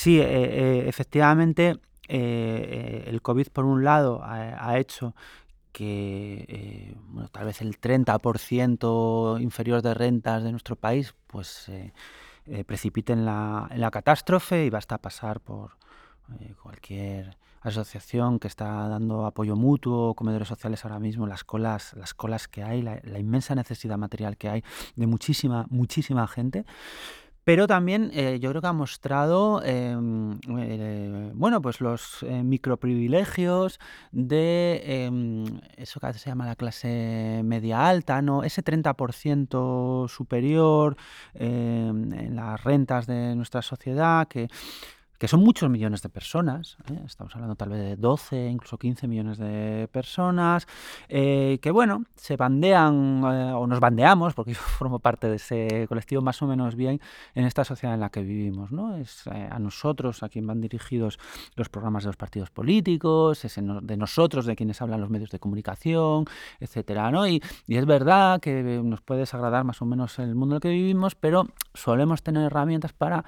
Sí, efectivamente, el COVID, por un lado, ha, hecho que bueno, tal vez el 30% inferior de rentas de nuestro país pues precipiten la, en la catástrofe y basta pasar por cualquier asociación que está dando apoyo mutuo, comedores sociales ahora mismo, las colas, las colas que hay, la, inmensa necesidad material que hay de muchísima, muchísima gente pero también eh, yo creo que ha mostrado em, eh, bueno pues los eh, microprivilegios de em, eso que se llama la clase media alta no ese 30% superior em, en las rentas de nuestra sociedad que que son muchos millones de personas, ¿eh? estamos hablando tal vez de 12, incluso 15 millones de personas, eh, que bueno, se bandean eh, o nos bandeamos, porque yo formo parte de ese colectivo más o menos bien en esta sociedad en la que vivimos. ¿no? Es a nosotros a quien van dirigidos los programas de los partidos políticos, es de nosotros de quienes hablan los medios de comunicación, etcétera, ¿no? Y, y es verdad que nos puede desagradar más o menos el mundo en el que vivimos, pero solemos tener herramientas para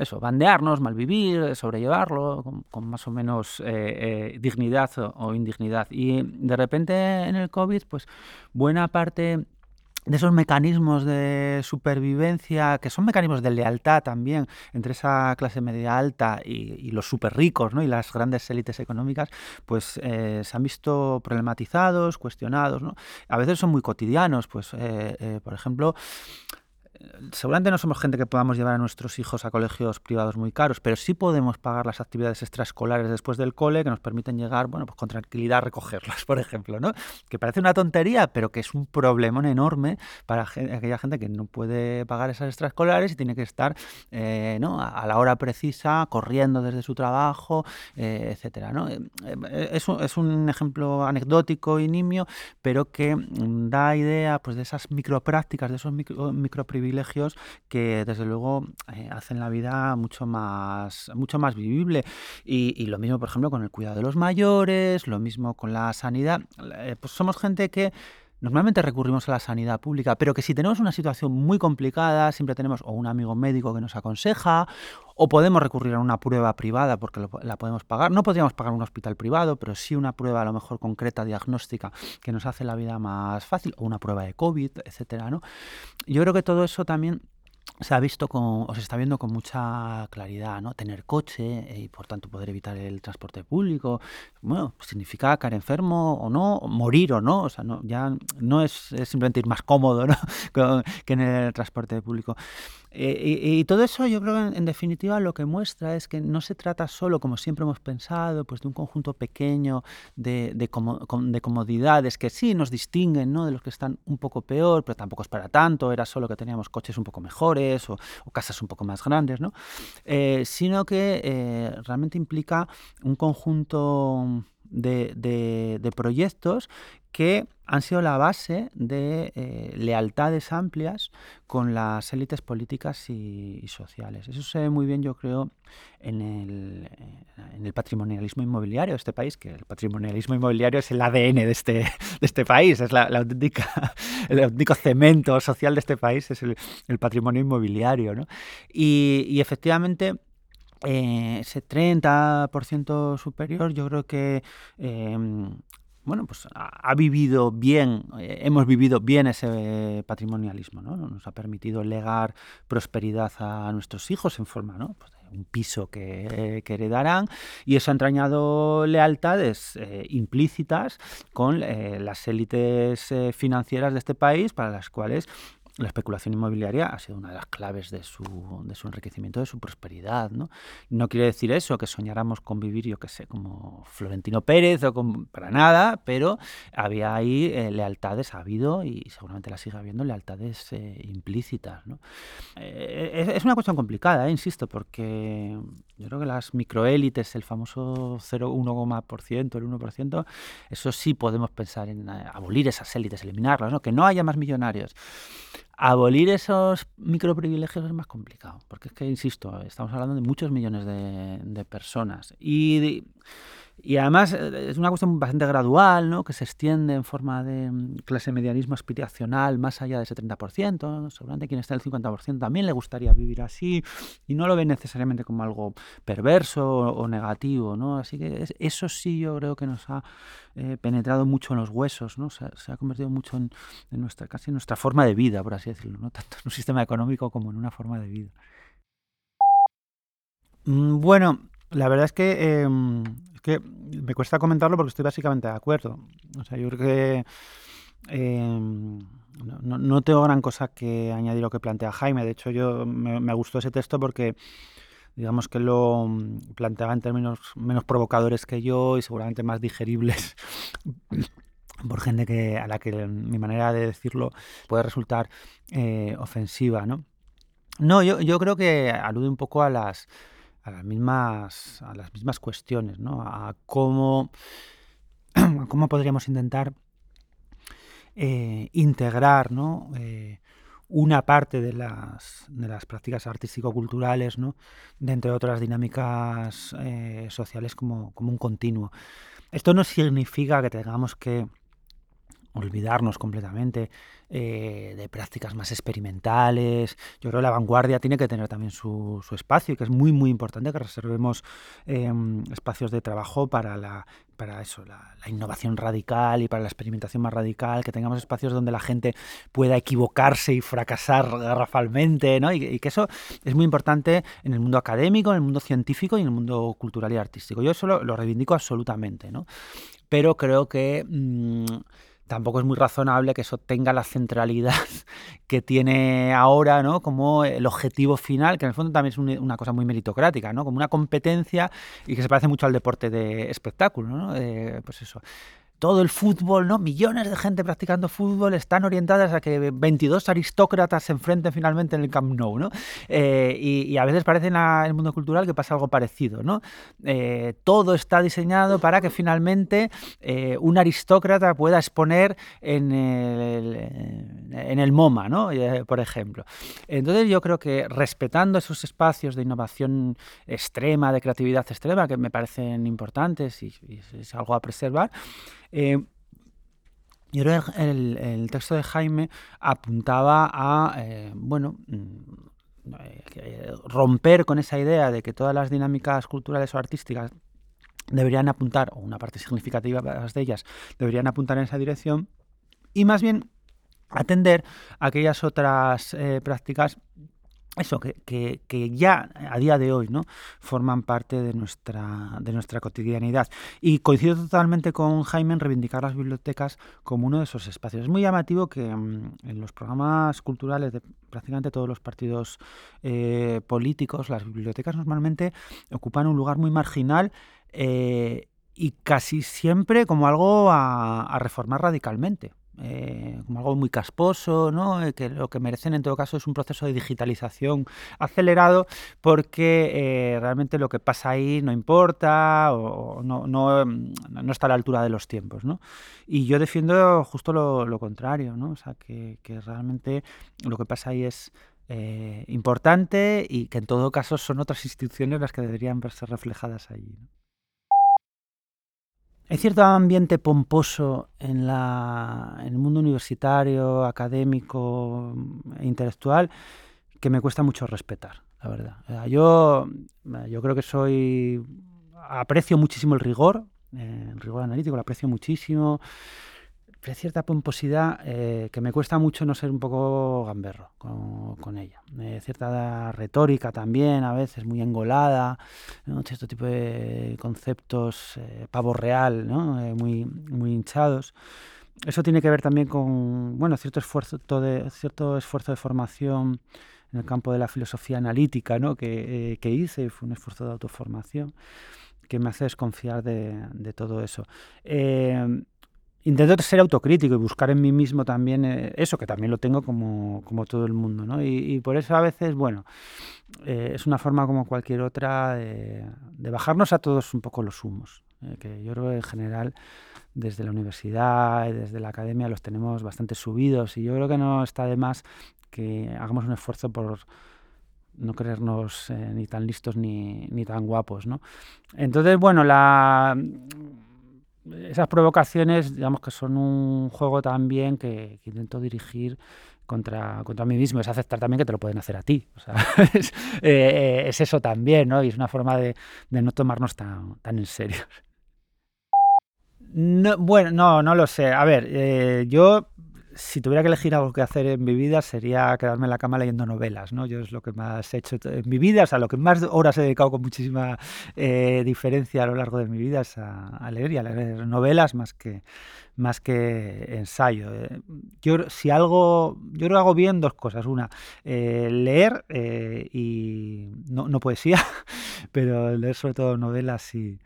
eso, bandearnos, malvivir, sobrellevarlo con, más o menos eh, eh, dignidad o, indignidad. Y de repente en el COVID, pues buena parte de esos mecanismos de supervivencia, que son mecanismos de lealtad también entre esa clase media alta y, los súper ricos ¿no? y las grandes élites económicas, pues eh, se han visto problematizados, cuestionados. ¿no? A veces son muy cotidianos, pues por ejemplo, seguramente no somos gente que podamos llevar a nuestros hijos a colegios privados muy caros, pero sí podemos pagar las actividades extraescolares después del cole que nos permiten llegar, bueno, pues con tranquilidad a recogerlas, por ejemplo, ¿no? Que parece una tontería, pero que es un problemón enorme para aquella gente que no puede pagar esas extraescolares y tiene que estar, eh, ¿no? A la hora precisa, corriendo desde su trabajo, eh, etcétera, ¿no? Eh, es un, ejemplo anecdótico y nimio, pero que da idea, pues, de esas microprácticas, de esos micro, microprivilegios privilegios que desde luego eh, hacen la vida mucho más, mucho más vivible. Y, lo mismo, por ejemplo, con el cuidado de los mayores, lo mismo con la sanidad. Eh, pues somos gente que Normalmente recurrimos a la sanidad pública, pero que si tenemos una situación muy complicada, siempre tenemos o un amigo médico que nos aconseja, o podemos recurrir a una prueba privada porque la podemos pagar. No podríamos pagar un hospital privado, pero sí una prueba a lo mejor concreta, diagnóstica, que nos hace la vida más fácil, o una prueba de COVID, etcétera, ¿no? Yo creo que todo eso también se ha visto con, o se está viendo con mucha claridad, ¿no? Tener coche eh, y por tanto poder evitar el transporte público, bueno, significa caer enfermo o no, morir o no, o sea, no, ya no es, simplemente ir más cómodo, ¿no? que en el transporte público. Eh, y, todo eso yo creo que en, definitiva lo que muestra es que no se trata solo, como siempre hemos pensado, pues de un conjunto pequeño de, de, comodidades que sí nos distinguen ¿no? de los que están un poco peor, pero tampoco es para tanto, era solo que teníamos coches un poco mejores o, casas un poco más grandes, ¿no? Eh, sino que eh, realmente implica un conjunto de, de proyectos que han sido la base de eh, lealtades amplias con las élites políticas y, sociales. Eso se ve muy bien, yo creo, en el, eh, en el, patrimonialismo inmobiliario de este país, que el patrimonialismo inmobiliario es el ADN de este, de este país, es la, auténtica, el auténtico cemento social de este país, es el, patrimonio inmobiliario. ¿no? Y, efectivamente... Eh, ese 30% superior, yo creo que bueno, pues ha, vivido bien, eh, hemos vivido bien ese patrimonialismo, ¿no? Nos ha permitido legar prosperidad a nuestros hijos en forma, ¿no? Pues de un piso que, heredarán y eso ha entrañado lealtades eh, implícitas con eh, las élites financieras de este país para las cuales la especulación inmobiliaria ha sido una de las claves de su, de su enriquecimiento, de su prosperidad. ¿no? no quiere decir eso, que soñáramos con vivir, yo qué sé, como Florentino Pérez o con, para nada, pero había ahí eh, lealtades, ha habido y seguramente la sigue habiendo lealtades eh, implícitas. ¿no? Eh, es, una cuestión complicada, insisto, porque yo creo que las microélites, el famoso 0,1%, el 1%, eso sí podemos pensar en abolir esas élites, eliminarlas, ¿no? que no haya más millonarios. Abolir esos microprivilegios es más complicado, porque es que, insisto, estamos hablando de muchos millones de, de personas. Y y además eh, es una cuestión bastante gradual, ¿no? que se extiende en forma de mm, clase medianismo aspiracional más allá de ese 30%. Seguramente quien está en el 50% también le gustaría vivir así y no lo ve necesariamente como algo perverso o, negativo. ¿no? Así que eso sí yo creo que nos ha eh, penetrado mucho en los huesos, ¿no? se, ha convertido mucho en, nuestra, casi en nuestra forma de vida, por así decirlo, ¿no? tanto en un sistema económico como en una forma de vida. Mm, bueno, la verdad es que em, que me cuesta comentarlo porque estoy básicamente de acuerdo. O sea, yo creo que em, no, tengo gran cosa que añadir lo que plantea Jaime. De hecho, yo me, gustó ese texto porque digamos que lo planteaba en términos menos provocadores que yo y seguramente más digeribles por gente que a la que mi manera de decirlo puede resultar eh, ofensiva, ¿no? No, yo, yo creo que alude un poco a las a las mismas, a las mismas cuestiones, ¿no? a cómo, cómo podríamos intentar eh, integrar ¿no? Eh, una parte de las, de las prácticas artístico-culturales ¿no? dentro de otras dinámicas eh, sociales como, como un continuo. Esto no significa que tengamos que olvidarnos completamente eh, de prácticas más experimentales. Yo creo que la vanguardia tiene que tener también su, espacio y que es muy, muy importante que reservemos em, espacios de trabajo para la para eso, la, innovación radical y para la experimentación más radical, que tengamos espacios donde la gente pueda equivocarse y fracasar garrafalmente, ¿no? y, que eso es muy importante en el mundo académico, en el mundo científico y en el mundo cultural y artístico. Yo eso lo, reivindico absolutamente, ¿no? pero creo que... Mm, tampoco es muy razonable que eso tenga la centralidad que tiene ahora, ¿no? Como el objetivo final, que en el fondo también es una cosa muy meritocrática, ¿no? Como una competencia y que se parece mucho al deporte de espectáculo, ¿no? pues eso todo el fútbol, ¿no? Millones de gente practicando fútbol están orientadas a que 22 aristócratas se enfrenten finalmente en el Camp Nou, ¿no? Eh, y, a veces parece en el mundo cultural que pasa algo parecido, ¿no? Eh, todo está diseñado para que finalmente eh, un aristócrata pueda exponer en el, en el MoMA, ¿no? por ejemplo. Entonces yo creo que respetando esos espacios de innovación extrema, de creatividad extrema, que me parecen importantes y es algo a preservar, eh, yo creo que el, texto de Jaime apuntaba a, eh, bueno, mm, eh, romper con esa idea de que todas las dinámicas culturales o artísticas deberían apuntar, o una parte significativa de ellas, deberían apuntar en esa dirección, y más bien atender a aquellas otras prácticas eso, que, que, ya a día de hoy ¿no? forman parte de nuestra, de nuestra cotidianidad. Y coincido totalmente con Jaime en reivindicar las bibliotecas como uno de esos espacios. Es muy llamativo que mm, en los programas culturales de prácticamente todos los partidos eh, políticos, las bibliotecas normalmente ocupan un lugar muy marginal. Eh, y casi siempre como algo a reformar radicalmente. Eh, como algo muy casposo, ¿no? Eh, que lo que merecen en todo caso es un proceso de digitalización acelerado porque eh, realmente lo que pasa ahí no importa o, no, no, está a la altura de los tiempos. ¿no? Y yo defiendo justo lo, contrario, ¿no? o sea, que, que, realmente lo que pasa ahí es importante y que en todo caso son otras instituciones las que deberían verse reflejadas allí. Hay cierto ambiente pomposo en, la, en el mundo universitario, académico e intelectual que me cuesta mucho respetar, la verdad. Yo, yo creo que soy... aprecio muchísimo el rigor, eh, el rigor analítico, lo aprecio muchísimo cierta pomposidad eh, que me cuesta mucho no ser un poco gamberro con, ella. Eh, cierta retórica también, a veces muy engolada, ¿no? tipo de conceptos eh, pavo real, ¿no? muy, muy hinchados. Eso tiene que ver también con bueno, cierto, esfuerzo de, cierto esfuerzo de formación en el campo de la filosofía analítica ¿no? que, que hice, fue un esfuerzo de autoformación que me hace desconfiar de, de todo eso intento ser autocrítico y buscar en mí mismo también eh, eso, que también lo tengo como, como todo el mundo, ¿no? Y, por eso a veces, bueno, eh, es una forma como cualquier otra de, bajarnos a todos un poco los humos, eh, que yo creo que en general desde la universidad y desde la academia los tenemos bastante subidos y yo creo que no está de más que hagamos un esfuerzo por no creernos eh, ni tan listos ni, ni, tan guapos, ¿no? Entonces, bueno, la, esas provocaciones, digamos que son un juego también que, intento dirigir contra, contra mí mismo, es aceptar también que te lo pueden hacer a ti. O sea, es, eh, es, eso también, ¿no? Y es una forma de, de no tomarnos tan, tan en serio. No, bueno, no, no lo sé. A ver, eh, yo si tuviera que elegir algo que hacer en mi vida sería quedarme en la cama leyendo novelas, ¿no? Yo es lo que más he hecho en mi vida, o sea, lo que más horas he dedicado con muchísima eh, diferencia a lo largo de mi vida es a, leer y a leer novelas más que más que ensayo. Eh, yo si algo, yo lo hago bien dos cosas. Una, eh, leer y no, no, poesía, pero leer sobre todo novelas y,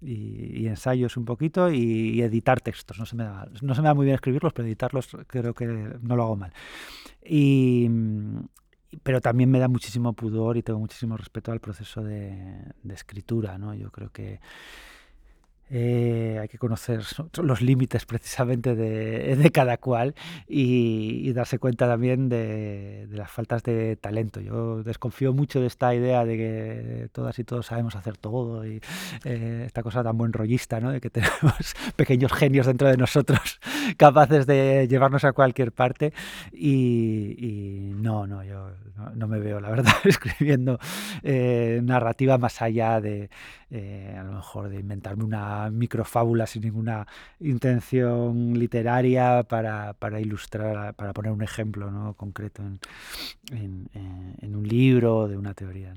y, ensayos un poquito y, y, editar textos. No se, me da, no se me da muy bien escribirlos, pero editarlos creo que no lo hago mal. Y, pero también me da muchísimo pudor y tengo muchísimo respeto al proceso de, de escritura, ¿no? Yo creo que eh, hay que conocer los límites precisamente de, de cada cual y, y, darse cuenta también de, de, las faltas de talento. Yo desconfío mucho de esta idea de que todas y todos sabemos hacer todo y eh, esta cosa tan buen rollista, ¿no? de que tenemos pequeños genios dentro de nosotros capaces de llevarnos a cualquier parte y, y no, no, yo no, no, me veo, la verdad, escribiendo eh, narrativa más allá de eh, a lo mejor de inventarme una microfábula sin ninguna intención literaria para, para ilustrar, para poner un ejemplo ¿no? concreto en, en, en, un libro de una teoría.